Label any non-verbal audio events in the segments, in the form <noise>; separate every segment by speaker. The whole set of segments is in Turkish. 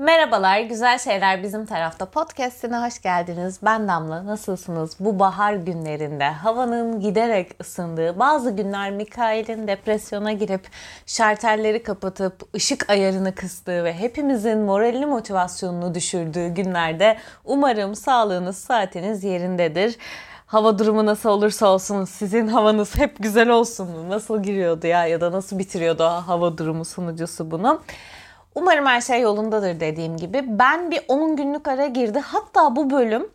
Speaker 1: Merhabalar, Güzel Şeyler Bizim Tarafta podcastine hoş geldiniz. Ben Damla, nasılsınız? Bu bahar günlerinde havanın giderek ısındığı, bazı günler Mikail'in depresyona girip şarterleri kapatıp ışık ayarını kıstığı ve hepimizin moralini motivasyonunu düşürdüğü günlerde umarım sağlığınız, saatiniz yerindedir. Hava durumu nasıl olursa olsun sizin havanız hep güzel olsun. Nasıl giriyordu ya ya da nasıl bitiriyordu hava durumu sunucusu bunu? Umarım her şey yolundadır dediğim gibi. Ben bir 10 günlük ara girdi. Hatta bu bölüm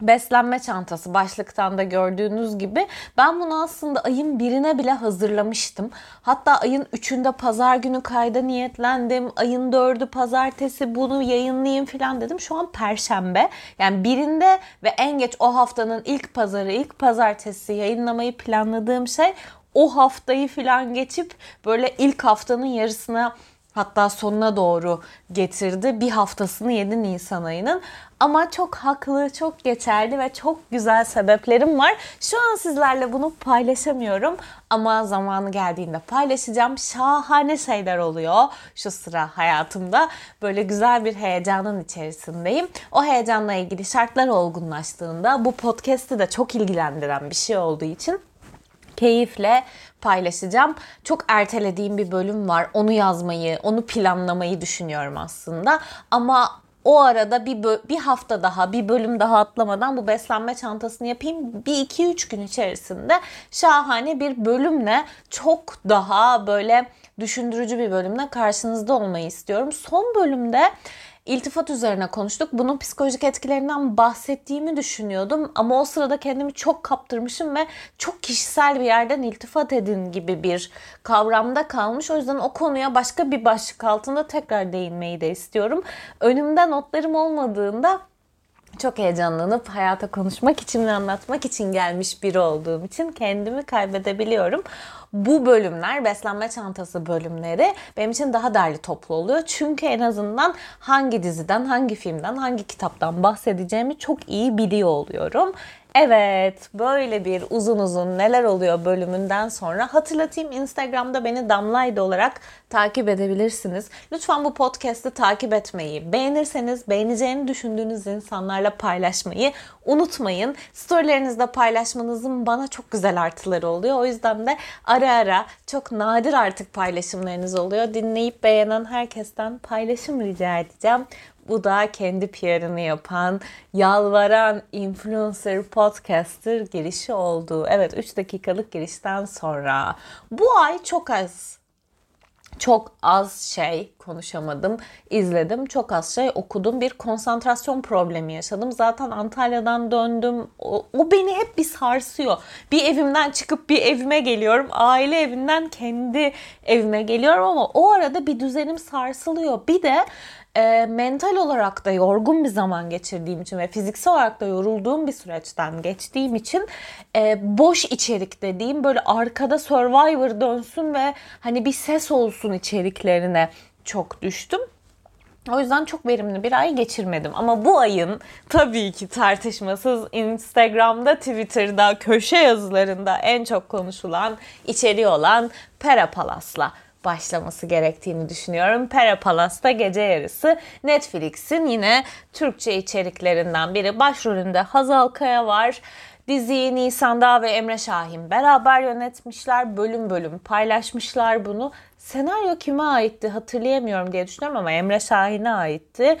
Speaker 1: beslenme çantası başlıktan da gördüğünüz gibi ben bunu aslında ayın birine bile hazırlamıştım. Hatta ayın üçünde pazar günü kayda niyetlendim. Ayın dördü pazartesi bunu yayınlayayım falan dedim. Şu an perşembe. Yani birinde ve en geç o haftanın ilk pazarı, ilk pazartesi yayınlamayı planladığım şey o haftayı falan geçip böyle ilk haftanın yarısına hatta sonuna doğru getirdi. Bir haftasını 7 Nisan ayının. Ama çok haklı, çok geçerli ve çok güzel sebeplerim var. Şu an sizlerle bunu paylaşamıyorum ama zamanı geldiğinde paylaşacağım. Şahane şeyler oluyor şu sıra hayatımda. Böyle güzel bir heyecanın içerisindeyim. O heyecanla ilgili şartlar olgunlaştığında bu podcast'i de çok ilgilendiren bir şey olduğu için keyifle paylaşacağım. Çok ertelediğim bir bölüm var. Onu yazmayı, onu planlamayı düşünüyorum aslında. Ama o arada bir bir hafta daha, bir bölüm daha atlamadan bu beslenme çantasını yapayım. Bir iki üç gün içerisinde şahane bir bölümle çok daha böyle düşündürücü bir bölümle karşınızda olmayı istiyorum. Son bölümde iltifat üzerine konuştuk. Bunun psikolojik etkilerinden bahsettiğimi düşünüyordum ama o sırada kendimi çok kaptırmışım ve çok kişisel bir yerden iltifat edin gibi bir kavramda kalmış. O yüzden o konuya başka bir başlık altında tekrar değinmeyi de istiyorum. Önümde notlarım olmadığında çok heyecanlanıp hayata konuşmak için ve anlatmak için gelmiş biri olduğum için kendimi kaybedebiliyorum. Bu bölümler, beslenme çantası bölümleri benim için daha derli toplu oluyor. Çünkü en azından hangi diziden, hangi filmden, hangi kitaptan bahsedeceğimi çok iyi biliyor oluyorum. Evet, böyle bir uzun uzun neler oluyor bölümünden sonra hatırlatayım Instagram'da beni Damlaydı olarak takip edebilirsiniz. Lütfen bu podcast'i takip etmeyi, beğenirseniz beğeneceğini düşündüğünüz insanlarla paylaşmayı unutmayın. Storylerinizde paylaşmanızın bana çok güzel artıları oluyor. O yüzden de ara ara çok nadir artık paylaşımlarınız oluyor. Dinleyip beğenen herkesten paylaşım rica edeceğim. Bu da kendi PR'ını yapan, yalvaran influencer podcaster girişi oldu. Evet 3 dakikalık girişten sonra. Bu ay çok az çok az şey konuşamadım, izledim. Çok az şey okudum. Bir konsantrasyon problemi yaşadım. Zaten Antalya'dan döndüm. O, o beni hep bir sarsıyor. Bir evimden çıkıp bir evime geliyorum. Aile evinden kendi evime geliyorum ama o arada bir düzenim sarsılıyor. Bir de e, mental olarak da yorgun bir zaman geçirdiğim için ve fiziksel olarak da yorulduğum bir süreçten geçtiğim için e, boş içerik dediğim böyle arkada Survivor dönsün ve hani bir ses olsun içeriklerine çok düştüm. O yüzden çok verimli bir ay geçirmedim. Ama bu ayın tabii ki tartışmasız Instagram'da, Twitter'da, köşe yazılarında en çok konuşulan içeriği olan Pera Palas'la başlaması gerektiğini düşünüyorum. Pera Palas'ta gece yarısı Netflix'in yine Türkçe içeriklerinden biri. Başrolünde Hazal Kaya var. Diziyi Nisan Dağ ve Emre Şahin beraber yönetmişler. Bölüm bölüm paylaşmışlar bunu. Senaryo kime aitti hatırlayamıyorum diye düşünüyorum ama Emre Şahin'e aitti.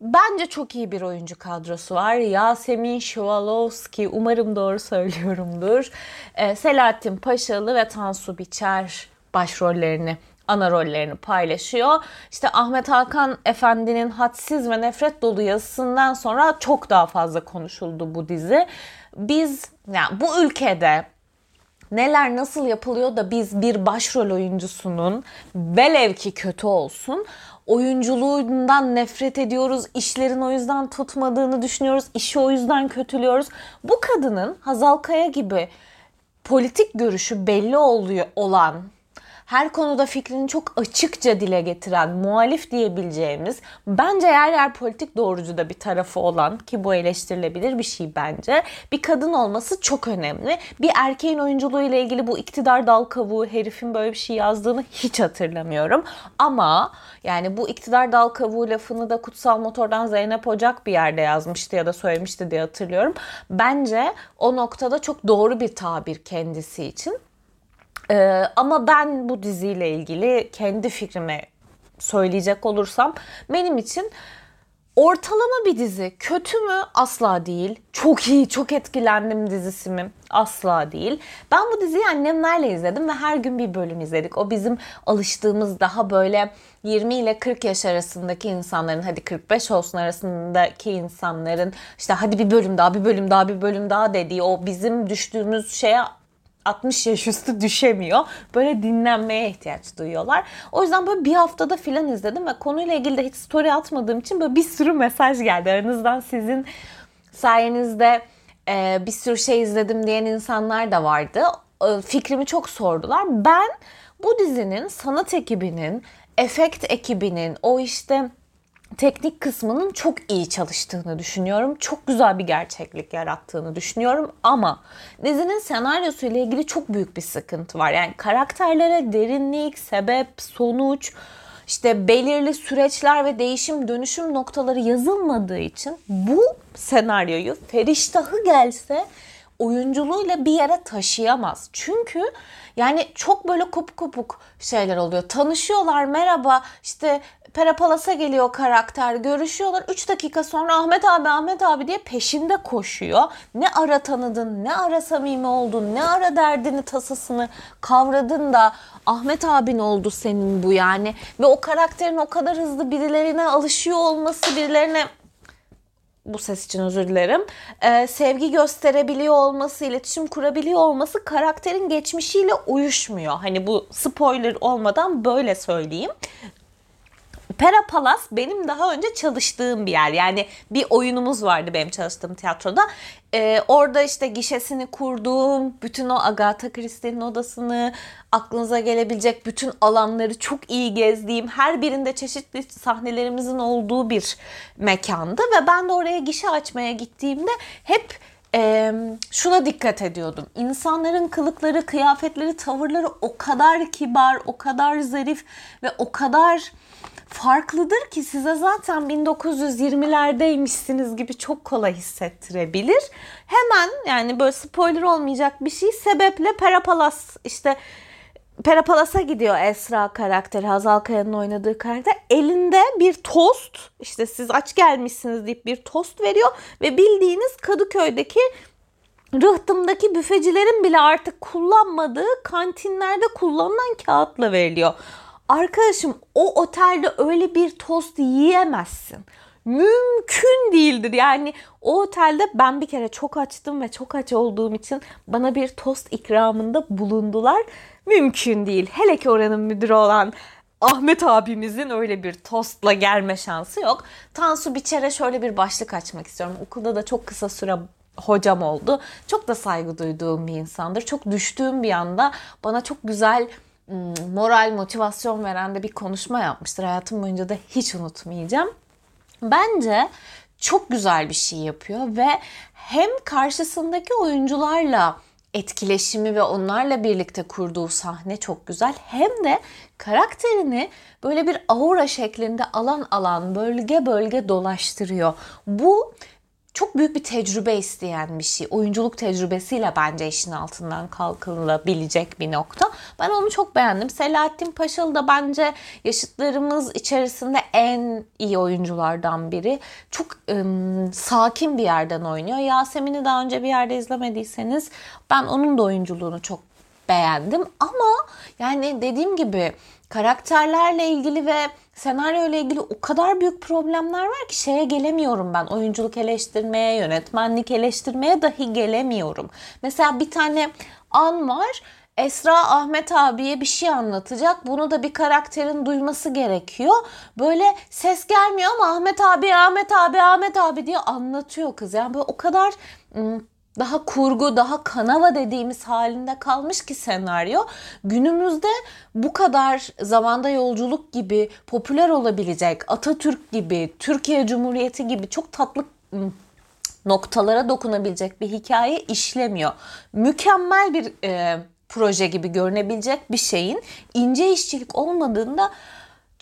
Speaker 1: Bence çok iyi bir oyuncu kadrosu var. Yasemin Şivalovski, umarım doğru söylüyorumdur. Ee, Selahattin Paşalı ve Tansu Biçer başrollerini ana rollerini paylaşıyor. İşte Ahmet Hakan Efendi'nin hadsiz ve nefret dolu yazısından sonra çok daha fazla konuşuldu bu dizi. Biz yani bu ülkede neler nasıl yapılıyor da biz bir başrol oyuncusunun velev ki kötü olsun oyunculuğundan nefret ediyoruz. İşlerin o yüzden tutmadığını düşünüyoruz. işi o yüzden kötülüyoruz. Bu kadının Hazal Kaya gibi politik görüşü belli oluyor olan her konuda fikrini çok açıkça dile getiren, muhalif diyebileceğimiz, bence yer yer politik doğrucu da bir tarafı olan ki bu eleştirilebilir bir şey bence. Bir kadın olması çok önemli. Bir erkeğin oyunculuğu ile ilgili bu iktidar dal kavuğu herifin böyle bir şey yazdığını hiç hatırlamıyorum. Ama yani bu iktidar dal kavuğu lafını da Kutsal Motor'dan Zeynep Ocak bir yerde yazmıştı ya da söylemişti diye hatırlıyorum. Bence o noktada çok doğru bir tabir kendisi için. Ee, ama ben bu diziyle ilgili kendi fikrimi söyleyecek olursam benim için ortalama bir dizi. Kötü mü? Asla değil. Çok iyi, çok etkilendim dizisi mi? Asla değil. Ben bu diziyi annemlerle izledim ve her gün bir bölüm izledik. O bizim alıştığımız daha böyle 20 ile 40 yaş arasındaki insanların hadi 45 olsun arasındaki insanların işte hadi bir bölüm daha bir bölüm daha bir bölüm daha dediği o bizim düştüğümüz şeye 60 yaş üstü düşemiyor. Böyle dinlenmeye ihtiyaç duyuyorlar. O yüzden böyle bir haftada filan izledim ve konuyla ilgili de hiç story atmadığım için böyle bir sürü mesaj geldi. Aranızdan sizin sayenizde e, bir sürü şey izledim diyen insanlar da vardı. E, fikrimi çok sordular. Ben bu dizinin sanat ekibinin, efekt ekibinin, o işte teknik kısmının çok iyi çalıştığını düşünüyorum. Çok güzel bir gerçeklik yarattığını düşünüyorum ama dizinin senaryosu ile ilgili çok büyük bir sıkıntı var. Yani karakterlere derinlik, sebep, sonuç, işte belirli süreçler ve değişim dönüşüm noktaları yazılmadığı için bu senaryoyu Feriştah'ı gelse oyunculuğuyla bir yere taşıyamaz. Çünkü yani çok böyle kopuk kopuk şeyler oluyor. Tanışıyorlar merhaba işte Perapalas'a geliyor karakter. Görüşüyorlar. 3 dakika sonra Ahmet abi Ahmet abi diye peşinde koşuyor. Ne ara tanıdın, ne ara samimi oldun, ne ara derdini tasasını kavradın da Ahmet abin oldu senin bu yani. Ve o karakterin o kadar hızlı birilerine alışıyor olması, birilerine bu ses için özür dilerim. Ee, sevgi gösterebiliyor olması, iletişim kurabiliyor olması karakterin geçmişiyle uyuşmuyor. Hani bu spoiler olmadan böyle söyleyeyim. Pera Palas benim daha önce çalıştığım bir yer. Yani bir oyunumuz vardı benim çalıştığım tiyatroda. Ee, orada işte gişesini kurduğum, bütün o Agatha Christie'nin odasını, aklınıza gelebilecek bütün alanları çok iyi gezdiğim, her birinde çeşitli sahnelerimizin olduğu bir mekandı. Ve ben de oraya gişe açmaya gittiğimde hep e, şuna dikkat ediyordum. İnsanların kılıkları, kıyafetleri, tavırları o kadar kibar, o kadar zarif ve o kadar farklıdır ki size zaten 1920'lerdeymişsiniz gibi çok kolay hissettirebilir. Hemen yani böyle spoiler olmayacak bir şey sebeple Perapalas işte Perapalas'a gidiyor Esra karakteri, Hazal Kaya'nın oynadığı karakter. Elinde bir tost, işte siz aç gelmişsiniz deyip bir tost veriyor ve bildiğiniz Kadıköy'deki rıhtımdaki büfecilerin bile artık kullanmadığı kantinlerde kullanılan kağıtla veriliyor. Arkadaşım o otelde öyle bir tost yiyemezsin. Mümkün değildir. Yani o otelde ben bir kere çok açtım ve çok aç olduğum için bana bir tost ikramında bulundular. Mümkün değil. Hele ki oranın müdürü olan Ahmet abimizin öyle bir tostla gelme şansı yok. Tansu Biçer'e şöyle bir başlık açmak istiyorum. Okulda da çok kısa süre hocam oldu. Çok da saygı duyduğum bir insandır. Çok düştüğüm bir anda bana çok güzel moral, motivasyon veren de bir konuşma yapmıştır. Hayatım boyunca da hiç unutmayacağım. Bence çok güzel bir şey yapıyor ve hem karşısındaki oyuncularla etkileşimi ve onlarla birlikte kurduğu sahne çok güzel. Hem de karakterini böyle bir aura şeklinde alan alan bölge bölge dolaştırıyor. Bu çok büyük bir tecrübe isteyen bir şey. Oyunculuk tecrübesiyle bence işin altından kalkılabilecek bir nokta. Ben onu çok beğendim. Selahattin Paşalı da bence yaşıtlarımız içerisinde en iyi oyunculardan biri. Çok ım, sakin bir yerden oynuyor. Yasemin'i daha önce bir yerde izlemediyseniz ben onun da oyunculuğunu çok beğendim. Ama yani dediğim gibi karakterlerle ilgili ve senaryo ile ilgili o kadar büyük problemler var ki şeye gelemiyorum ben. Oyunculuk eleştirmeye, yönetmenlik eleştirmeye dahi gelemiyorum. Mesela bir tane an var. Esra Ahmet abiye bir şey anlatacak. Bunu da bir karakterin duyması gerekiyor. Böyle ses gelmiyor ama Ahmet abi, Ahmet abi, Ahmet abi diye anlatıyor kız. Yani böyle o kadar daha kurgu, daha kanava dediğimiz halinde kalmış ki senaryo. Günümüzde bu kadar zamanda yolculuk gibi popüler olabilecek, Atatürk gibi, Türkiye Cumhuriyeti gibi çok tatlı noktalara dokunabilecek bir hikaye işlemiyor. Mükemmel bir e, proje gibi görünebilecek bir şeyin ince işçilik olmadığında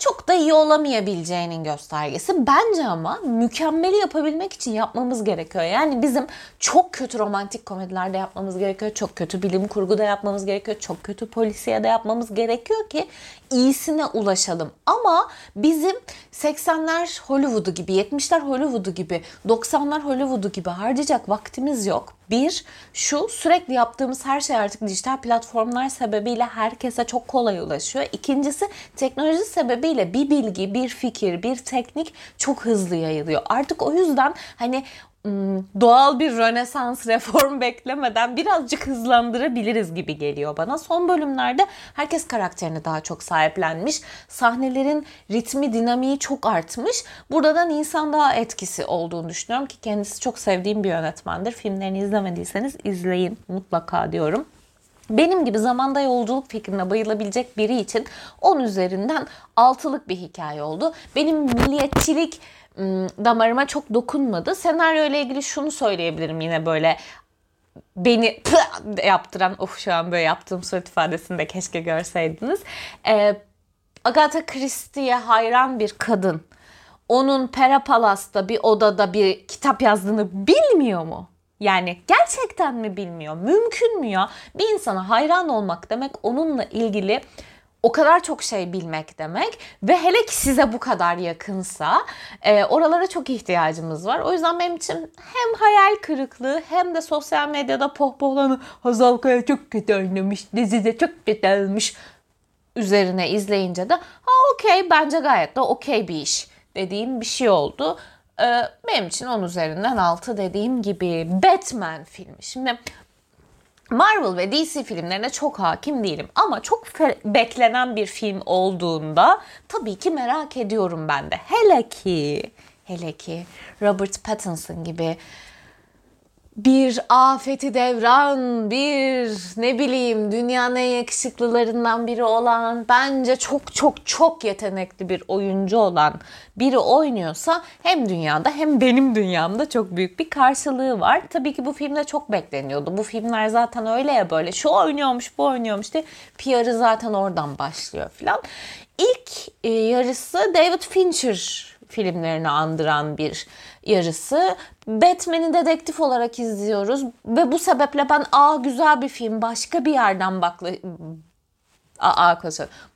Speaker 1: çok da iyi olamayabileceğinin göstergesi. Bence ama mükemmeli yapabilmek için yapmamız gerekiyor. Yani bizim çok kötü romantik komedilerde yapmamız gerekiyor. Çok kötü bilim kurguda yapmamız gerekiyor. Çok kötü polisiye de yapmamız gerekiyor ki iyisine ulaşalım. Ama bizim 80'ler Hollywood'u gibi, 70'ler Hollywood'u gibi, 90'lar Hollywood'u gibi harcayacak vaktimiz yok. Bir, şu sürekli yaptığımız her şey artık dijital platformlar sebebiyle herkese çok kolay ulaşıyor. İkincisi teknoloji sebebiyle bir bilgi, bir fikir, bir teknik çok hızlı yayılıyor. Artık o yüzden hani doğal bir rönesans reform <laughs> beklemeden birazcık hızlandırabiliriz gibi geliyor bana. Son bölümlerde herkes karakterini daha çok sahiplenmiş. Sahnelerin ritmi, dinamiği çok artmış. Burada da Nisan daha etkisi olduğunu düşünüyorum ki kendisi çok sevdiğim bir yönetmendir. Filmlerini izlemediyseniz izleyin mutlaka diyorum. Benim gibi zamanda yolculuk fikrine bayılabilecek biri için 10 üzerinden altılık bir hikaye oldu. Benim milliyetçilik damarıma çok dokunmadı. Senaryo ile ilgili şunu söyleyebilirim yine böyle beni yaptıran of şu an böyle yaptığım surat ifadesini de keşke görseydiniz. Ee, Agatha Christie'ye hayran bir kadın onun Pera Palas'ta bir odada bir kitap yazdığını bilmiyor mu? Yani gerçekten mi bilmiyor? Mümkün mü ya? Bir insana hayran olmak demek onunla ilgili o kadar çok şey bilmek demek ve hele ki size bu kadar yakınsa e, oralara çok ihtiyacımız var. O yüzden benim için hem hayal kırıklığı hem de sosyal medyada pohpohlanı Hazal Kaya çok kötü oynamış, dizide çok kötü olmuş üzerine izleyince de ha okey bence gayet de okey bir iş dediğim bir şey oldu. Ee, benim için 10 üzerinden 6 dediğim gibi Batman filmi. Şimdi Marvel ve DC filmlerine çok hakim değilim ama çok beklenen bir film olduğunda tabii ki merak ediyorum ben de. Hele ki hele ki Robert Pattinson gibi bir afeti devran, bir ne bileyim dünyanın en yakışıklılarından biri olan, bence çok çok çok yetenekli bir oyuncu olan biri oynuyorsa hem dünyada hem benim dünyamda çok büyük bir karşılığı var. Tabii ki bu filmde çok bekleniyordu. Bu filmler zaten öyle ya böyle şu oynuyormuş bu oynuyormuş diye PR'ı zaten oradan başlıyor filan. İlk e, yarısı David Fincher filmlerini andıran bir yarısı. Batman'i dedektif olarak izliyoruz ve bu sebeple ben aa güzel bir film başka bir yerden bakla Aa,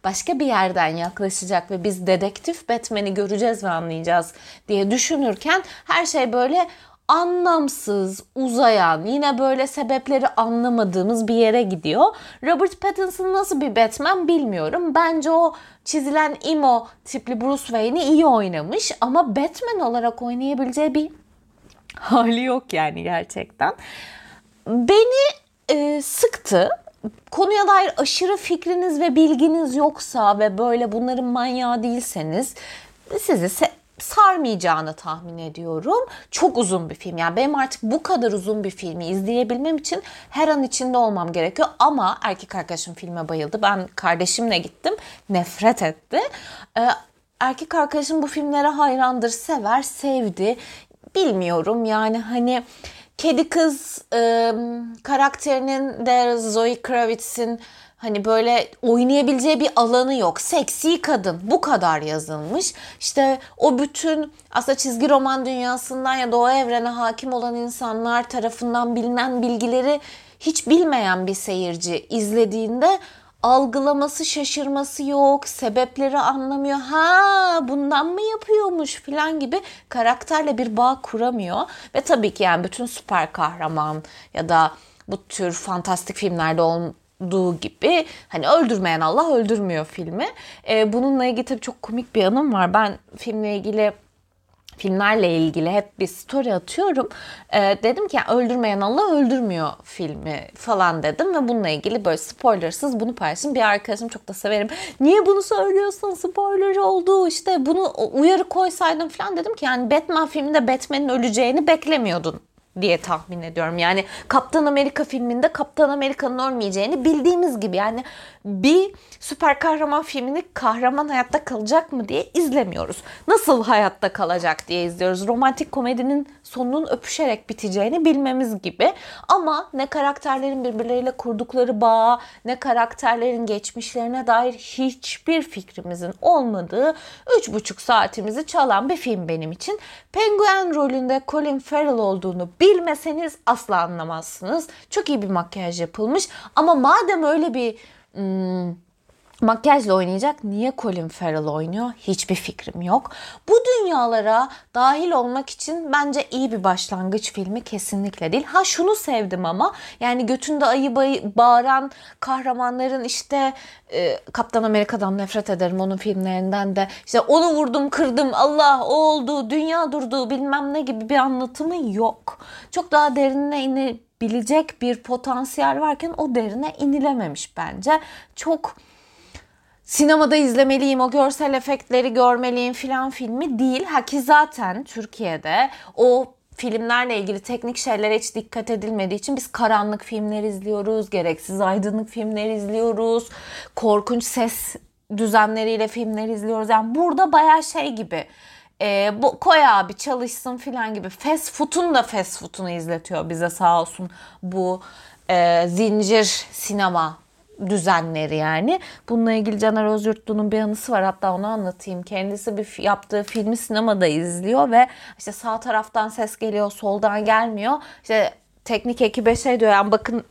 Speaker 1: başka bir yerden yaklaşacak ve biz dedektif Batman'i göreceğiz ve anlayacağız diye düşünürken her şey böyle anlamsız, uzayan, yine böyle sebepleri anlamadığımız bir yere gidiyor. Robert Pattinson nasıl bir Batman bilmiyorum. Bence o çizilen emo tipli Bruce Wayne'i iyi oynamış ama Batman olarak oynayabileceği bir hali yok yani gerçekten. Beni e, sıktı. Konuya dair aşırı fikriniz ve bilginiz yoksa ve böyle bunların manyağı değilseniz sizi sarmayacağını tahmin ediyorum. Çok uzun bir film. Yani benim artık bu kadar uzun bir filmi izleyebilmem için her an içinde olmam gerekiyor. Ama erkek arkadaşım filme bayıldı. Ben kardeşimle gittim. Nefret etti. Ee, erkek arkadaşım bu filmlere hayrandır. Sever, sevdi. Bilmiyorum yani hani kedi kız e, karakterinin de Zoe Kravitz'in Hani böyle oynayabileceği bir alanı yok. Seksi kadın bu kadar yazılmış. İşte o bütün aslında çizgi roman dünyasından ya da o evrene hakim olan insanlar tarafından bilinen bilgileri hiç bilmeyen bir seyirci izlediğinde algılaması, şaşırması yok, sebepleri anlamıyor. Ha bundan mı yapıyormuş falan gibi karakterle bir bağ kuramıyor. Ve tabii ki yani bütün süper kahraman ya da bu tür fantastik filmlerde olduğu gibi hani öldürmeyen Allah öldürmüyor filmi. Ee, bununla ilgili tabii çok komik bir anım var. Ben filmle ilgili filmlerle ilgili hep bir story atıyorum. Ee, dedim ki öldürmeyen Allah öldürmüyor filmi falan dedim ve bununla ilgili böyle spoilersız bunu paylaştım. Bir arkadaşım çok da severim. Niye bunu söylüyorsun? Spoiler oldu. İşte bunu uyarı koysaydım falan dedim ki yani Batman filminde Batman'in öleceğini beklemiyordun diye tahmin ediyorum. Yani Kaptan Amerika filminde Kaptan Amerika'nın ölmeyeceğini bildiğimiz gibi yani bir süper kahraman filmini kahraman hayatta kalacak mı diye izlemiyoruz. Nasıl hayatta kalacak diye izliyoruz. Romantik komedinin sonunun öpüşerek biteceğini bilmemiz gibi. Ama ne karakterlerin birbirleriyle kurdukları bağ, ne karakterlerin geçmişlerine dair hiçbir fikrimizin olmadığı 3,5 saatimizi çalan bir film benim için. Penguin rolünde Colin Farrell olduğunu bilmeseniz asla anlamazsınız. Çok iyi bir makyaj yapılmış ama madem öyle bir hmm, makyajla oynayacak. Niye Colin Farrell oynuyor? Hiçbir fikrim yok. Bu dünyalara dahil olmak için bence iyi bir başlangıç filmi kesinlikle değil. Ha şunu sevdim ama yani götünde ayı bağıran kahramanların işte e, Kaptan Amerika'dan nefret ederim onun filmlerinden de. İşte onu vurdum kırdım Allah o oldu dünya durdu bilmem ne gibi bir anlatımı yok. Çok daha derinine inebilecek bir potansiyel varken o derine inilememiş bence. Çok sinemada izlemeliyim, o görsel efektleri görmeliyim filan filmi değil. Ha ki zaten Türkiye'de o filmlerle ilgili teknik şeylere hiç dikkat edilmediği için biz karanlık filmler izliyoruz, gereksiz aydınlık filmler izliyoruz, korkunç ses düzenleriyle filmler izliyoruz. Yani burada bayağı şey gibi e, bu koy abi çalışsın filan gibi fast food'un da fast food'unu izletiyor bize sağ olsun bu e, zincir sinema düzenleri yani. Bununla ilgili Caner Özyurtlu'nun bir anısı var. Hatta onu anlatayım. Kendisi bir yaptığı filmi sinemada izliyor ve işte sağ taraftan ses geliyor, soldan gelmiyor. İşte teknik ekibe şey diyor yani bakın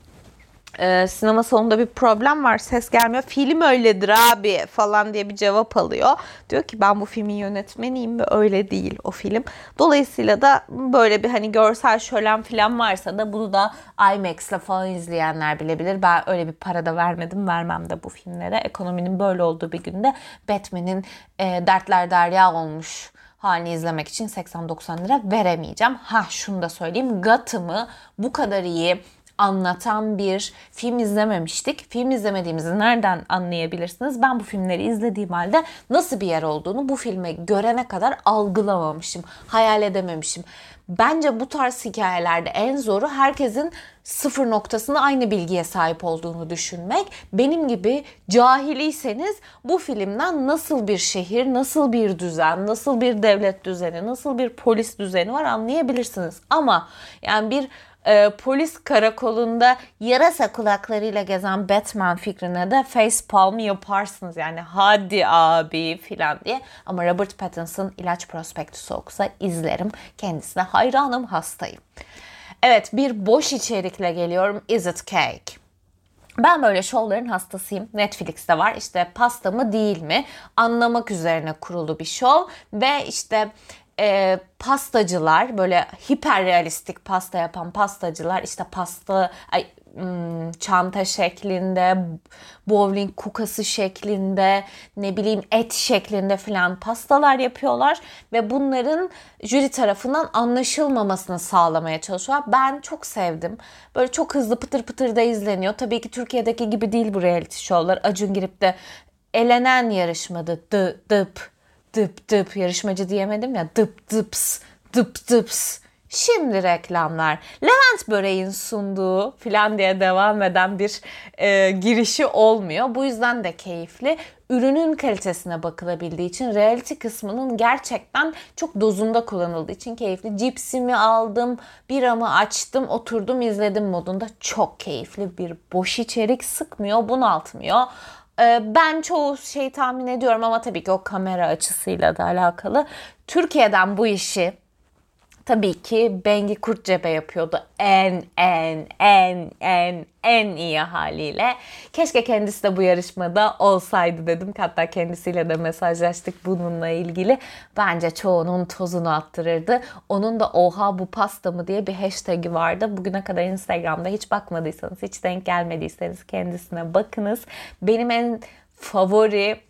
Speaker 1: e, sinema salonunda bir problem var ses gelmiyor. Film öyledir abi falan diye bir cevap alıyor. Diyor ki ben bu filmin yönetmeniyim ve öyle değil o film. Dolayısıyla da böyle bir hani görsel şölen falan varsa da bunu da IMAX'le falan izleyenler bilebilir. Ben öyle bir para da vermedim vermem de bu filmlere. Ekonominin böyle olduğu bir günde Batman'in e, dertler derya olmuş halini izlemek için 80-90 lira veremeyeceğim. Ha şunu da söyleyeyim. Gotham'ı bu kadar iyi anlatan bir film izlememiştik. Film izlemediğimizi nereden anlayabilirsiniz? Ben bu filmleri izlediğim halde nasıl bir yer olduğunu bu filme görene kadar algılamamışım, hayal edememişim. Bence bu tarz hikayelerde en zoru herkesin sıfır noktasında aynı bilgiye sahip olduğunu düşünmek. Benim gibi cahiliyseniz bu filmden nasıl bir şehir, nasıl bir düzen, nasıl bir devlet düzeni, nasıl bir polis düzeni var anlayabilirsiniz. Ama yani bir e, polis karakolunda yarasa kulaklarıyla gezen Batman fikrine de face palm yaparsınız. Yani hadi abi filan diye. Ama Robert Pattinson ilaç prospektüsü okusa izlerim. Kendisine hayranım, hastayım. Evet bir boş içerikle geliyorum. Is it cake? Ben böyle şovların hastasıyım. Netflix'te var. İşte pasta mı değil mi? Anlamak üzerine kurulu bir şov ve işte e, pastacılar böyle hiper realistik pasta yapan pastacılar işte pasta ay, hmm, çanta şeklinde, bowling kukası şeklinde, ne bileyim et şeklinde filan pastalar yapıyorlar ve bunların jüri tarafından anlaşılmamasını sağlamaya çalışıyorlar. Ben çok sevdim. Böyle çok hızlı pıtır pıtır da izleniyor. Tabii ki Türkiye'deki gibi değil bu reality show'lar. Acun girip de elenen yarışmada dı dıp dıp dıp yarışmacı diyemedim ya dıp dıps dıp dıps. Şimdi reklamlar. Levent Böreğin sunduğu filan diye devam eden bir e, girişi olmuyor. Bu yüzden de keyifli. Ürünün kalitesine bakılabildiği için reality kısmının gerçekten çok dozunda kullanıldığı için keyifli. Cipsimi aldım, biramı açtım, oturdum izledim modunda. Çok keyifli bir boş içerik sıkmıyor, bunaltmıyor. Ee, ben çoğu şeyi tahmin ediyorum ama tabii ki o kamera açısıyla da alakalı. Türkiye'den bu işi tabii ki Bengi Kurtcebe yapıyordu en en en en en iyi haliyle. Keşke kendisi de bu yarışmada olsaydı dedim. Hatta kendisiyle de mesajlaştık bununla ilgili. Bence çoğunun tozunu attırırdı. Onun da oha bu pasta mı diye bir hashtag'i vardı. Bugüne kadar Instagram'da hiç bakmadıysanız, hiç denk gelmediyseniz kendisine bakınız. Benim en favori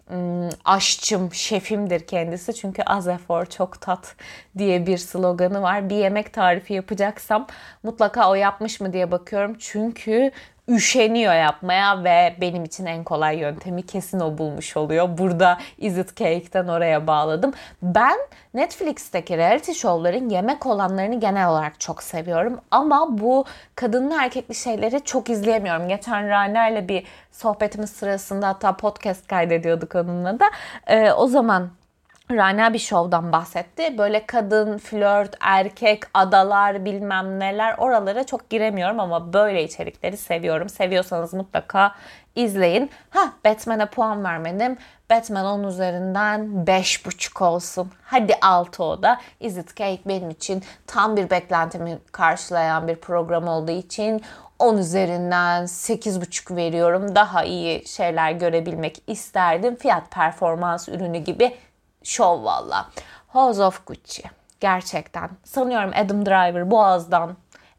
Speaker 1: aşçım, şefimdir kendisi. Çünkü az efor çok tat diye bir sloganı var. Bir yemek tarifi yapacaksam mutlaka o yapmış mı diye bakıyorum. Çünkü üşeniyor yapmaya ve benim için en kolay yöntemi kesin o bulmuş oluyor. Burada Is It Cake'den oraya bağladım. Ben Netflix'teki reality show'ların yemek olanlarını genel olarak çok seviyorum. Ama bu kadınlı erkekli şeyleri çok izleyemiyorum. Geçen Rana ile bir sohbetimiz sırasında hatta podcast kaydediyorduk onunla da. Ee, o zaman Rana bir şovdan bahsetti. Böyle kadın, flört, erkek, adalar bilmem neler oralara çok giremiyorum ama böyle içerikleri seviyorum. Seviyorsanız mutlaka izleyin. Ha Batman'e puan vermedim. Batman 10 üzerinden 5.5 olsun. Hadi 6 o da. Is It Cake benim için tam bir beklentimi karşılayan bir program olduğu için 10 üzerinden 8.5 veriyorum. Daha iyi şeyler görebilmek isterdim. Fiyat performans ürünü gibi şov valla. House of Gucci. Gerçekten. Sanıyorum Adam Driver Boğaz'dan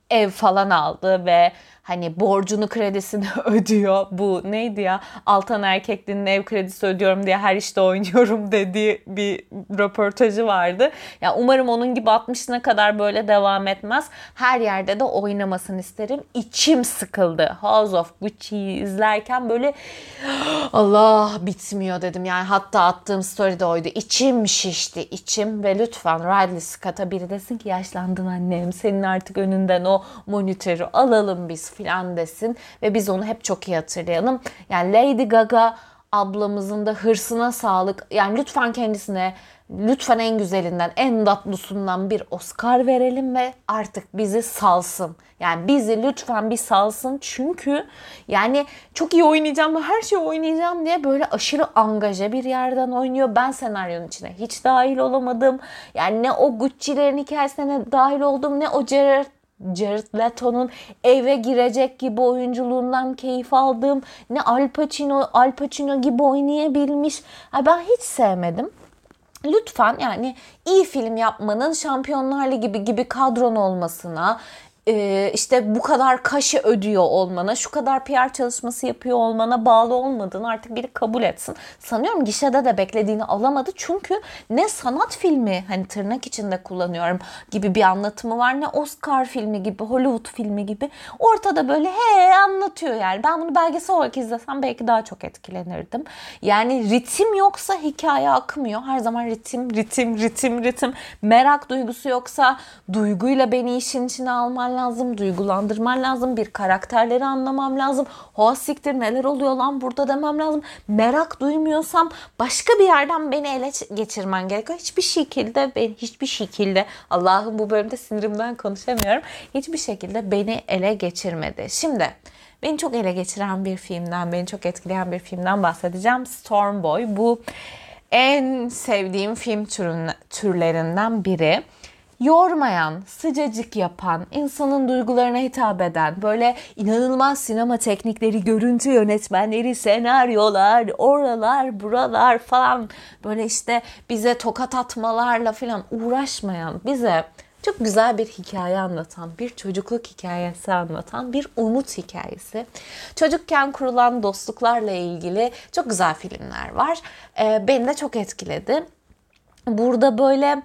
Speaker 1: ev falan aldı ve hani borcunu kredisini <laughs> ödüyor. Bu neydi ya? Altan Erkekli'nin ev kredisi ödüyorum diye her işte oynuyorum <laughs> dediği bir röportajı vardı. Ya umarım onun gibi 60'ına kadar böyle devam etmez. Her yerde de oynamasını isterim. İçim sıkıldı. House of Gucci'yi izlerken böyle <gasps> Allah bitmiyor dedim. Yani hatta attığım story de oydu. İçim şişti. içim ve lütfen Ridley Scott'a biri desin ki yaşlandın annem. Senin artık önünden o monitörü alalım biz filan desin ve biz onu hep çok iyi hatırlayalım. Yani Lady Gaga ablamızın da hırsına sağlık. Yani lütfen kendisine lütfen en güzelinden, en tatlısından bir Oscar verelim ve artık bizi salsın. Yani bizi lütfen bir salsın çünkü yani çok iyi oynayacağım her şeyi oynayacağım diye böyle aşırı angaja bir yerden oynuyor. Ben senaryonun içine hiç dahil olamadım. Yani ne o Gucci'lerin hikayesine dahil oldum ne o Gerard Jared Leto'nun eve girecek gibi oyunculuğundan keyif aldığım ne Al Pacino, Al Pacino gibi oynayabilmiş. ben hiç sevmedim. Lütfen yani iyi film yapmanın Şampiyonlar Ligi gibi gibi kadron olmasına, e, işte bu kadar kaşı ödüyor olmana, şu kadar PR çalışması yapıyor olmana bağlı olmadığını artık biri kabul etsin. Sanıyorum gişede de beklediğini alamadı çünkü ne sanat filmi hani tırnak içinde kullanıyorum gibi bir anlatımı var ne Oscar filmi gibi, Hollywood filmi gibi. Ortada böyle he anlatıyor yani. Ben bunu belgesel olarak izlesem belki daha çok etkilenirdim. Yani ritim yoksa hikaye akmıyor. Her zaman ritim, ritim, ritim, ritim. Merak duygusu yoksa duyguyla beni işin içine alman lazım, duygulandırman lazım, bir karakterleri anlamam lazım. Hoa siktir neler oluyor lan burada demem lazım. Merak duymuyorsam başka bir yerden beni ele geçirmen gerekiyor. Hiçbir şekilde ben hiçbir şekilde Allah'ım bu bölümde sinirimden konuşamıyorum. Hiçbir şekilde beni ele geçirmedi. Şimdi beni çok ele geçiren bir filmden, beni çok etkileyen bir filmden bahsedeceğim. Storm Boy. Bu en sevdiğim film türün, türlerinden biri yormayan, sıcacık yapan, insanın duygularına hitap eden, böyle inanılmaz sinema teknikleri, görüntü yönetmenleri, senaryolar, oralar, buralar falan böyle işte bize tokat atmalarla falan uğraşmayan, bize çok güzel bir hikaye anlatan, bir çocukluk hikayesi anlatan bir umut hikayesi. Çocukken kurulan dostluklarla ilgili çok güzel filmler var. Ee, beni de çok etkiledi. Burada böyle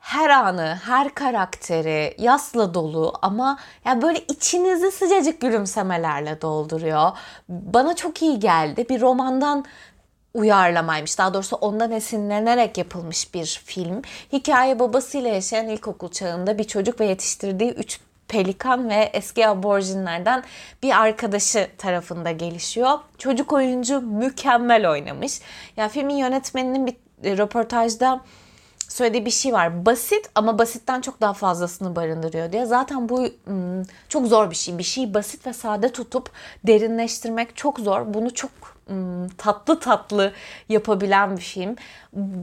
Speaker 1: her anı, her karakteri yasla dolu ama ya böyle içinizi sıcacık gülümsemelerle dolduruyor. Bana çok iyi geldi. Bir romandan uyarlamaymış. Daha doğrusu ondan esinlenerek yapılmış bir film. Hikaye babasıyla yaşayan ilkokul çağında bir çocuk ve yetiştirdiği üç pelikan ve eski aborjinlerden bir arkadaşı tarafında gelişiyor. Çocuk oyuncu mükemmel oynamış. Ya filmin yönetmeninin bir röportajda söylediği bir şey var. Basit ama basitten çok daha fazlasını barındırıyor diye. Zaten bu hmm, çok zor bir şey. Bir şeyi basit ve sade tutup derinleştirmek çok zor. Bunu çok hmm, tatlı tatlı yapabilen bir film.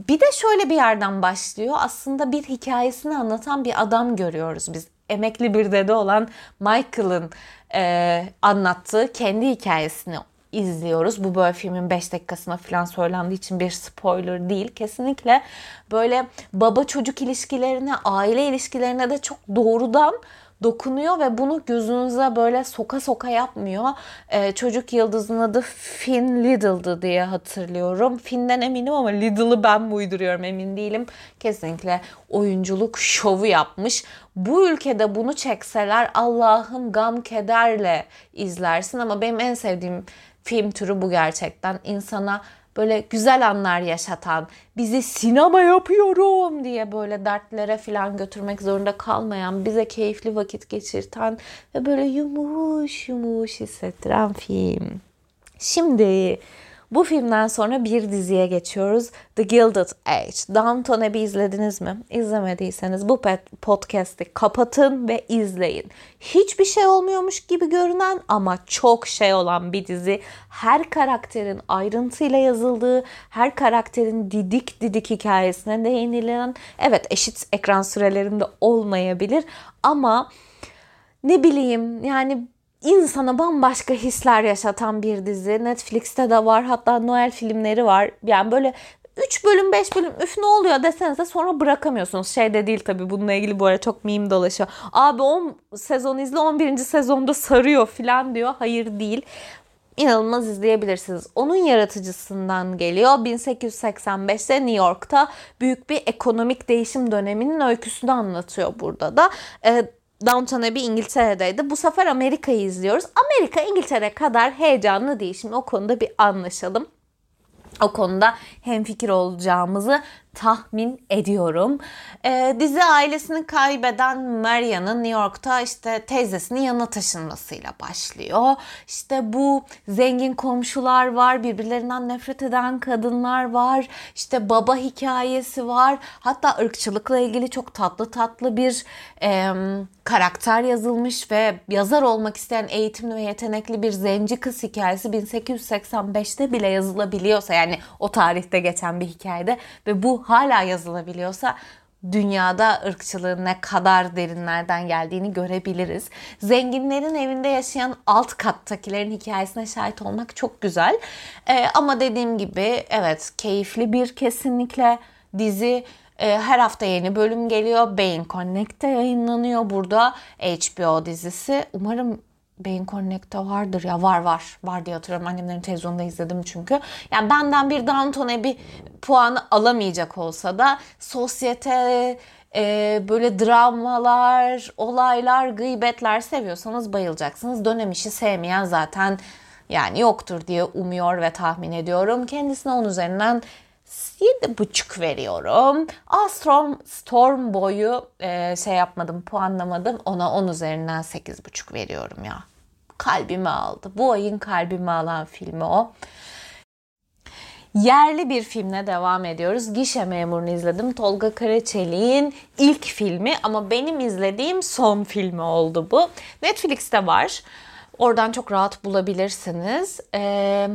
Speaker 1: Bir de şöyle bir yerden başlıyor. Aslında bir hikayesini anlatan bir adam görüyoruz biz. Emekli bir dede olan Michael'ın e, anlattığı kendi hikayesini izliyoruz. Bu böyle filmin 5 dakikasına falan söylendiği için bir spoiler değil. Kesinlikle böyle baba çocuk ilişkilerine, aile ilişkilerine de çok doğrudan dokunuyor ve bunu gözünüze böyle soka soka yapmıyor. Ee, çocuk yıldızın adı Finn Liddle'dı diye hatırlıyorum. Finn'den eminim ama Liddle'ı ben mi uyduruyorum emin değilim. Kesinlikle oyunculuk şovu yapmış. Bu ülkede bunu çekseler Allah'ım gam kederle izlersin ama benim en sevdiğim film türü bu gerçekten. insana böyle güzel anlar yaşatan, bizi sinema yapıyorum diye böyle dertlere falan götürmek zorunda kalmayan, bize keyifli vakit geçirten ve böyle yumuş yumuş hissettiren film. Şimdi bu filmden sonra bir diziye geçiyoruz. The Gilded Age. Downton Abbey izlediniz mi? İzlemediyseniz bu podcast'i kapatın ve izleyin. Hiçbir şey olmuyormuş gibi görünen ama çok şey olan bir dizi. Her karakterin ayrıntıyla yazıldığı, her karakterin didik didik hikayesine değinilen, evet eşit ekran sürelerinde olmayabilir ama ne bileyim yani insana bambaşka hisler yaşatan bir dizi. Netflix'te de var. Hatta Noel filmleri var. Yani böyle 3 bölüm 5 bölüm üf ne oluyor desenize sonra bırakamıyorsunuz. Şey de değil tabii bununla ilgili bu ara çok meme dolaşıyor. Abi 10 sezon izle 11. sezonda sarıyor falan diyor. Hayır değil. İnanılmaz izleyebilirsiniz. Onun yaratıcısından geliyor. 1885'te New York'ta büyük bir ekonomik değişim döneminin öyküsünü anlatıyor burada da. Ee, Downton Abbey İngiltere'deydi. Bu sefer Amerika'yı izliyoruz. Amerika İngiltere kadar heyecanlı değil. Şimdi o konuda bir anlaşalım. O konuda hemfikir olacağımızı tahmin ediyorum. Ee, dizi ailesini kaybeden Maria'nın New York'ta işte teyzesinin yanına taşınmasıyla başlıyor. İşte bu zengin komşular var, birbirlerinden nefret eden kadınlar var. İşte baba hikayesi var. Hatta ırkçılıkla ilgili çok tatlı tatlı bir e, karakter yazılmış ve yazar olmak isteyen eğitimli ve yetenekli bir zenci kız hikayesi 1885'te bile yazılabiliyorsa yani o tarihte geçen bir hikayede ve bu hala yazılabiliyorsa dünyada ırkçılığın ne kadar derinlerden geldiğini görebiliriz. Zenginlerin evinde yaşayan alt kattakilerin hikayesine şahit olmak çok güzel. Ee, ama dediğim gibi evet keyifli bir kesinlikle dizi. Ee, her hafta yeni bölüm geliyor. Beyin Connect'te yayınlanıyor burada HBO dizisi. Umarım Beyin Connect'te vardır ya var var var diye hatırlıyorum annemlerin televizyonda izledim çünkü. Yani benden bir Downton Abbey puanı alamayacak olsa da sosyete e, böyle dramalar, olaylar, gıybetler seviyorsanız bayılacaksınız. Dönem işi sevmeyen zaten yani yoktur diye umuyor ve tahmin ediyorum. Kendisine onun üzerinden 7,5 veriyorum. Aa, Storm, Storm boyu e, şey yapmadım, puanlamadım. Ona 10 üzerinden 8,5 veriyorum ya. Kalbimi aldı. Bu ayın kalbimi alan filmi o. Yerli bir filmle devam ediyoruz. Gişe Memurunu izledim. Tolga Karaçelik'in ilk filmi ama benim izlediğim son filmi oldu bu. Netflix'te var. Oradan çok rahat bulabilirsiniz. Ee,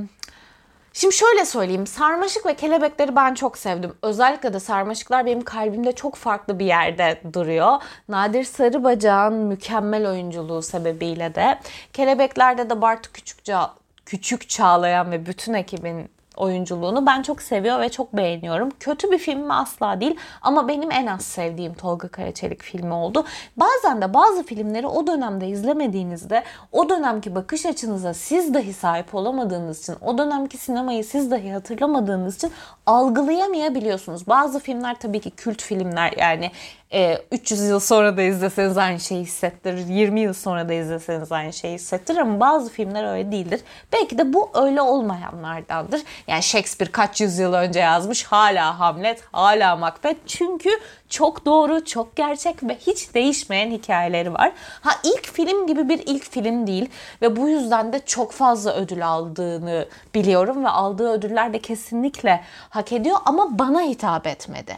Speaker 1: Şimdi şöyle söyleyeyim. Sarmaşık ve kelebekleri ben çok sevdim. Özellikle de sarmaşıklar benim kalbimde çok farklı bir yerde duruyor. Nadir Sarıbacak'ın mükemmel oyunculuğu sebebiyle de. Kelebeklerde de Bartu Küçükça, Küçük Çağlayan ve bütün ekibin oyunculuğunu ben çok seviyor ve çok beğeniyorum. Kötü bir film mi asla değil ama benim en az sevdiğim Tolga Karaçelik filmi oldu. Bazen de bazı filmleri o dönemde izlemediğinizde o dönemki bakış açınıza siz dahi sahip olamadığınız için, o dönemki sinemayı siz dahi hatırlamadığınız için algılayamayabiliyorsunuz. Bazı filmler tabii ki kült filmler yani 300 e, yıl sonra da izleseniz aynı şeyi hissettirir. 20 yıl sonra da izleseniz aynı şeyi hissettirir ama bazı filmler öyle değildir. Belki de bu öyle olmayanlardandır. Yani Shakespeare kaç yüzyıl önce yazmış hala Hamlet, hala Macbeth. Çünkü çok doğru, çok gerçek ve hiç değişmeyen hikayeleri var. Ha ilk film gibi bir ilk film değil ve bu yüzden de çok fazla ödül aldığını biliyorum ve aldığı ödüller de kesinlikle hak ediyor ama bana hitap etmedi.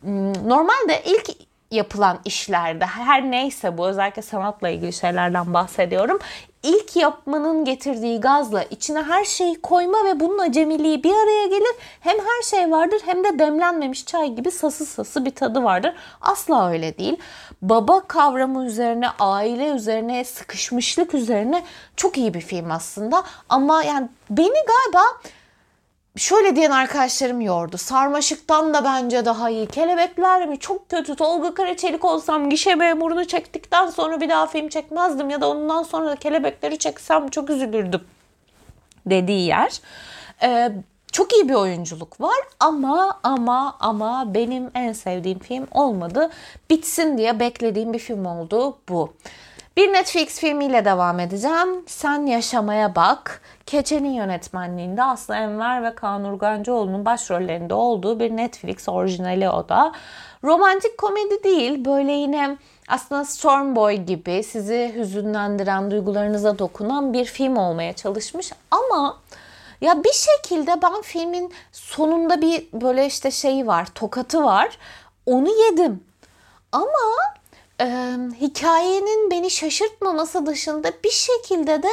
Speaker 1: Hmm, normalde ilk yapılan işlerde her neyse bu özellikle sanatla ilgili şeylerden bahsediyorum. İlk yapmanın getirdiği gazla içine her şeyi koyma ve bunun acemiliği bir araya gelir. Hem her şey vardır hem de demlenmemiş çay gibi sası sası bir tadı vardır. Asla öyle değil. Baba kavramı üzerine, aile üzerine, sıkışmışlık üzerine çok iyi bir film aslında. Ama yani beni galiba şöyle diyen arkadaşlarım yordu. Sarmaşıktan da bence daha iyi. Kelebekler mi? Çok kötü. Tolga Karaçelik olsam gişe memurunu çektikten sonra bir daha film çekmezdim. Ya da ondan sonra da kelebekleri çeksem çok üzülürdüm. Dediği yer. Ee, çok iyi bir oyunculuk var ama ama ama benim en sevdiğim film olmadı. Bitsin diye beklediğim bir film oldu bu. Bir Netflix filmiyle devam edeceğim. Sen Yaşamaya Bak. Keçe'nin yönetmenliğinde Aslı Enver ve Kaan Urgancıoğlu'nun başrollerinde olduğu bir Netflix orijinali o da. Romantik komedi değil, böyle yine aslında Storm Boy gibi sizi hüzünlendiren, duygularınıza dokunan bir film olmaya çalışmış. Ama ya bir şekilde ben filmin sonunda bir böyle işte şeyi var, tokatı var. Onu yedim. Ama e, hikayenin beni şaşırtmaması dışında bir şekilde de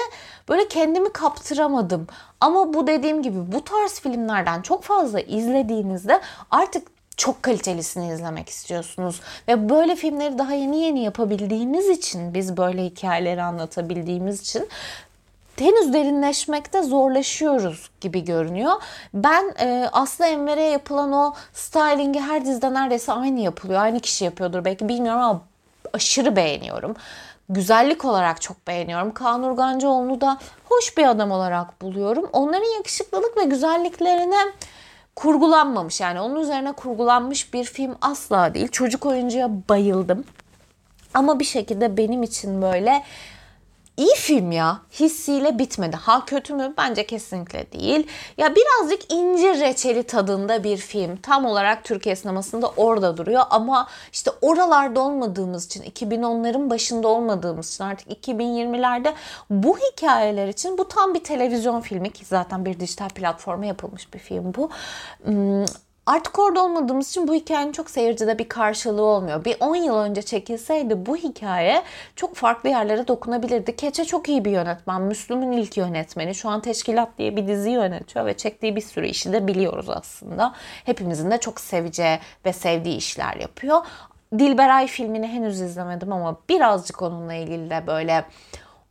Speaker 1: böyle kendimi kaptıramadım. Ama bu dediğim gibi bu tarz filmlerden çok fazla izlediğinizde artık çok kalitelisini izlemek istiyorsunuz. Ve böyle filmleri daha yeni yeni yapabildiğimiz için, biz böyle hikayeleri anlatabildiğimiz için henüz derinleşmekte zorlaşıyoruz gibi görünüyor. Ben e, Aslı Enver'e yapılan o stylingi her dizide neredeyse aynı yapılıyor. Aynı kişi yapıyordur belki bilmiyorum ama aşırı beğeniyorum. Güzellik olarak çok beğeniyorum. Kaan Urgancıoğlu'nu da hoş bir adam olarak buluyorum. Onların yakışıklılık ve güzelliklerine kurgulanmamış yani onun üzerine kurgulanmış bir film asla değil. Çocuk oyuncuya bayıldım. Ama bir şekilde benim için böyle iyi film ya. Hissiyle bitmedi. Ha kötü mü? Bence kesinlikle değil. Ya birazcık incir reçeli tadında bir film. Tam olarak Türkiye sinemasında orada duruyor ama işte oralarda olmadığımız için 2010'ların başında olmadığımız için artık 2020'lerde bu hikayeler için bu tam bir televizyon filmi ki zaten bir dijital platforma yapılmış bir film bu. Artık orada olmadığımız için bu hikayenin çok seyircide bir karşılığı olmuyor. Bir 10 yıl önce çekilseydi bu hikaye çok farklı yerlere dokunabilirdi. Keçe çok iyi bir yönetmen. Müslüm'ün ilk yönetmeni. Şu an Teşkilat diye bir dizi yönetiyor ve çektiği bir sürü işi de biliyoruz aslında. Hepimizin de çok seveceği ve sevdiği işler yapıyor. Dilberay filmini henüz izlemedim ama birazcık onunla ilgili de böyle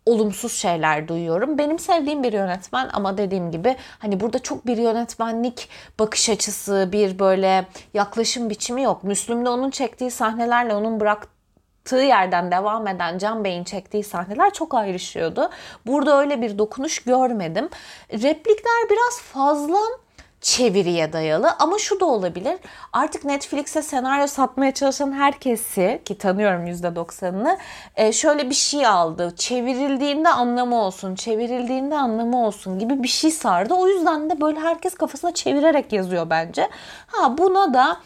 Speaker 1: olumsuz şeyler duyuyorum. Benim sevdiğim bir yönetmen ama dediğim gibi hani burada çok bir yönetmenlik bakış açısı, bir böyle yaklaşım biçimi yok. Müslüm'de onun çektiği sahnelerle onun bıraktığı yerden devam eden Can Bey'in çektiği sahneler çok ayrışıyordu. Burada öyle bir dokunuş görmedim. Replikler biraz fazla çeviriye dayalı ama şu da olabilir. Artık Netflix'e senaryo satmaya çalışan herkesi ki tanıyorum %90'ını e, şöyle bir şey aldı. Çevirildiğinde anlamı olsun, çevirildiğinde anlamı olsun gibi bir şey sardı. O yüzden de böyle herkes kafasına çevirerek yazıyor bence. Ha buna da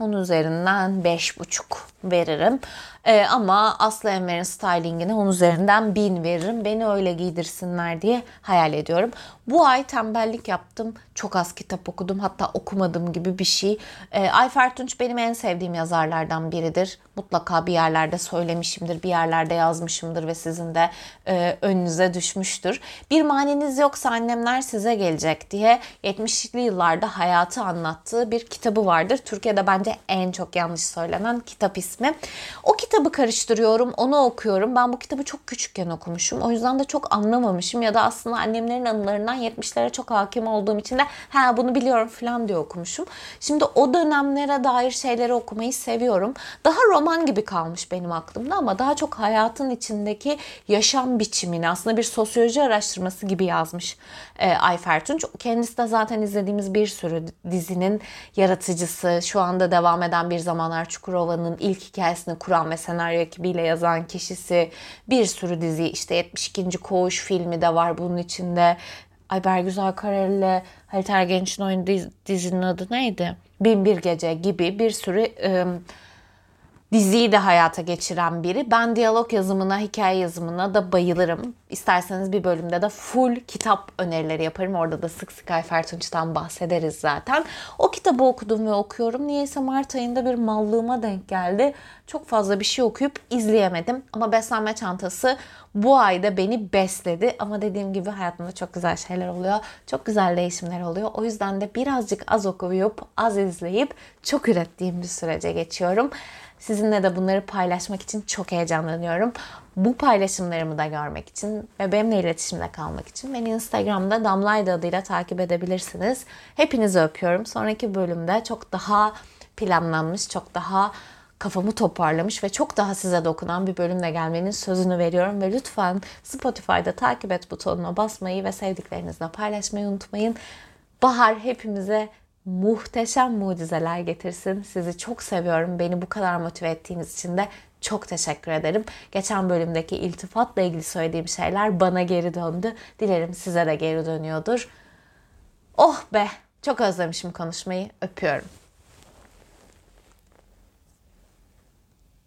Speaker 1: onun üzerinden 5,5 veririm. Ee, ama Aslı Enver'in stylingine onun üzerinden 1000 veririm. Beni öyle giydirsinler diye hayal ediyorum. Bu ay tembellik yaptım. Çok az kitap okudum. Hatta okumadım gibi bir şey. Ee, Ayfer Tunç benim en sevdiğim yazarlardan biridir. Mutlaka bir yerlerde söylemişimdir. Bir yerlerde yazmışımdır ve sizin de e, önünüze düşmüştür. Bir maniniz yoksa annemler size gelecek diye 70'li yıllarda hayatı anlattığı bir kitabı vardır. Türkiye'de bence en çok yanlış söylenen kitap ismi. O kitabı karıştırıyorum, onu okuyorum. Ben bu kitabı çok küçükken okumuşum. O yüzden de çok anlamamışım ya da aslında annemlerin anılarından 70'lere çok hakim olduğum için de ha bunu biliyorum falan diye okumuşum. Şimdi o dönemlere dair şeyleri okumayı seviyorum. Daha roman gibi kalmış benim aklımda ama daha çok hayatın içindeki yaşam biçimini aslında bir sosyoloji araştırması gibi yazmış e, Ayfer Tunç. Kendisi de zaten izlediğimiz bir sürü dizinin yaratıcısı. Şu anda devam eden Bir Zamanlar Çukurova'nın ilk hikayesini kuran ve senaryo ekibiyle yazan kişisi. Bir sürü dizi işte 72. Koğuş filmi de var bunun içinde. Ayber Güzel Kareli Halit Ergenç'in oynadığı dizinin adı neydi? Bin Bir Gece gibi bir sürü ıı, diziyi de hayata geçiren biri. Ben diyalog yazımına, hikaye yazımına da bayılırım. İsterseniz bir bölümde de full kitap önerileri yaparım. Orada da sık sık Ayfer Tunç'tan bahsederiz zaten. O kitabı okudum ve okuyorum. Niyeyse Mart ayında bir mallığıma denk geldi. Çok fazla bir şey okuyup izleyemedim. Ama beslenme çantası bu ayda beni besledi. Ama dediğim gibi hayatımda çok güzel şeyler oluyor. Çok güzel değişimler oluyor. O yüzden de birazcık az okuyup, az izleyip çok ürettiğim bir sürece geçiyorum. Sizinle de bunları paylaşmak için çok heyecanlanıyorum. Bu paylaşımlarımı da görmek için ve benimle iletişimde kalmak için beni Instagram'da Damlaydı adıyla takip edebilirsiniz. Hepinizi öpüyorum. Sonraki bölümde çok daha planlanmış, çok daha kafamı toparlamış ve çok daha size dokunan bir bölümle gelmenin sözünü veriyorum. Ve lütfen Spotify'da takip et butonuna basmayı ve sevdiklerinizle paylaşmayı unutmayın. Bahar hepimize muhteşem mucizeler getirsin. Sizi çok seviyorum. Beni bu kadar motive ettiğiniz için de çok teşekkür ederim. Geçen bölümdeki iltifatla ilgili söylediğim şeyler bana geri döndü. Dilerim size de geri dönüyordur. Oh be! Çok özlemişim konuşmayı. Öpüyorum.